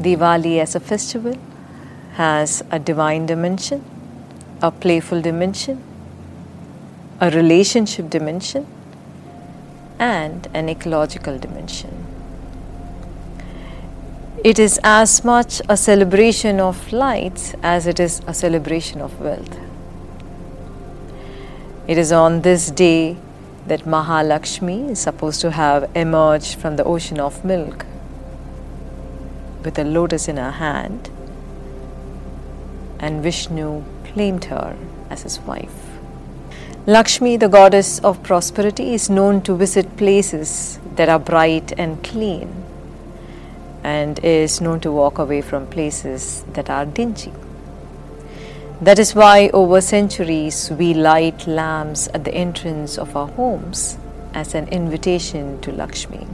Diwali as a festival has a divine dimension, a playful dimension, a relationship dimension, and an ecological dimension. It is as much a celebration of lights as it is a celebration of wealth. It is on this day that Mahalakshmi is supposed to have emerged from the ocean of milk with a lotus in her hand, and Vishnu claimed her as his wife. Lakshmi, the goddess of prosperity, is known to visit places that are bright and clean and is known to walk away from places that are dingy. That is why, over centuries, we light lamps at the entrance of our homes as an invitation to Lakshmi.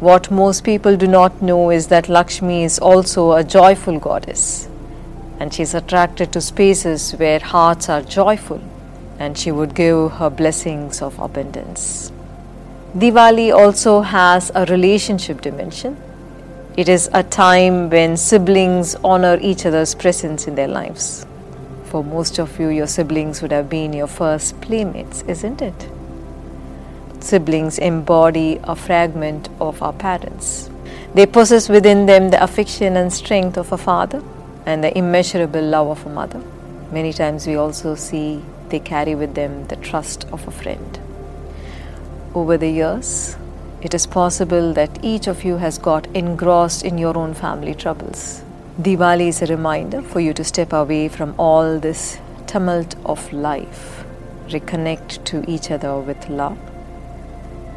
What most people do not know is that Lakshmi is also a joyful goddess and she is attracted to spaces where hearts are joyful and she would give her blessings of abundance. Diwali also has a relationship dimension. It is a time when siblings honor each other's presence in their lives. For most of you, your siblings would have been your first playmates, isn't it? Siblings embody a fragment of our parents. They possess within them the affection and strength of a father and the immeasurable love of a mother. Many times we also see they carry with them the trust of a friend. Over the years, it is possible that each of you has got engrossed in your own family troubles. Diwali is a reminder for you to step away from all this tumult of life, reconnect to each other with love,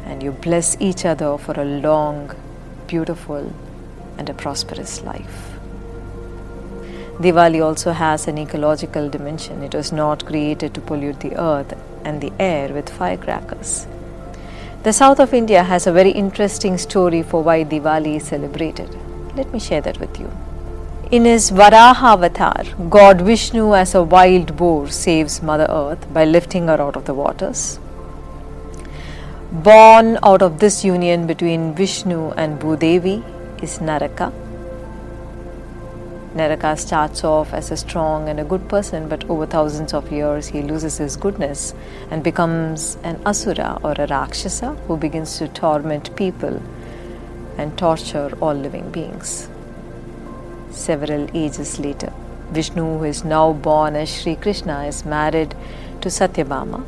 and you bless each other for a long, beautiful, and a prosperous life. Diwali also has an ecological dimension. It was not created to pollute the earth and the air with firecrackers. The south of India has a very interesting story for why Diwali is celebrated. Let me share that with you. In his Varaha avatar, God Vishnu, as a wild boar, saves Mother Earth by lifting her out of the waters. Born out of this union between Vishnu and Bhudevi is Naraka. Naraka starts off as a strong and a good person, but over thousands of years he loses his goodness and becomes an asura or a rakshasa who begins to torment people and torture all living beings. Several ages later, Vishnu, who is now born as Sri Krishna, is married to Satyabhama,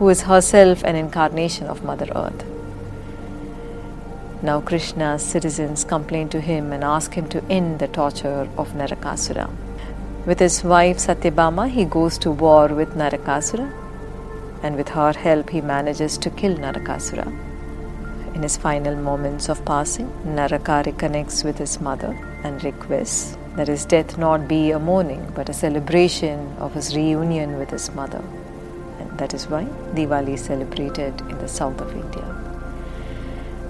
who is herself an incarnation of Mother Earth. Now Krishna's citizens complain to him and ask him to end the torture of Narakasura. With his wife Satyabhama, he goes to war with Narakasura, and with her help, he manages to kill Narakasura. In his final moments of passing, Naraka reconnects with his mother and requests that his death not be a mourning but a celebration of his reunion with his mother. That is why Diwali is celebrated in the south of India.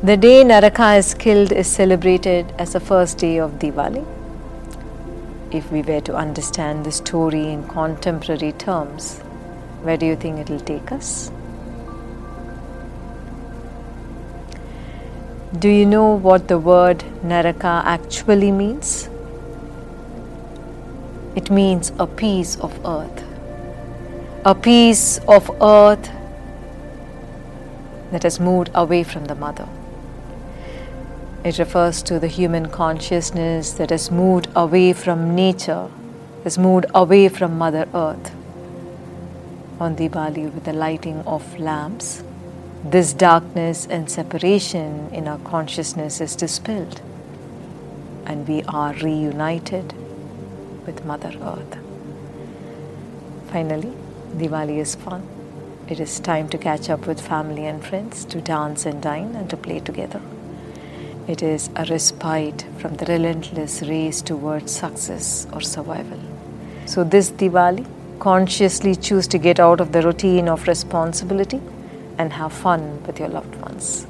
The day Naraka is killed is celebrated as the first day of Diwali. If we were to understand the story in contemporary terms, where do you think it will take us? Do you know what the word Naraka actually means? It means a piece of earth. A piece of earth that has moved away from the mother. It refers to the human consciousness that has moved away from nature, has moved away from Mother Earth. On Diwali, with the lighting of lamps, this darkness and separation in our consciousness is dispelled, and we are reunited with Mother Earth. Finally, Diwali is fun. It is time to catch up with family and friends, to dance and dine, and to play together. It is a respite from the relentless race towards success or survival. So, this Diwali, consciously choose to get out of the routine of responsibility and have fun with your loved ones.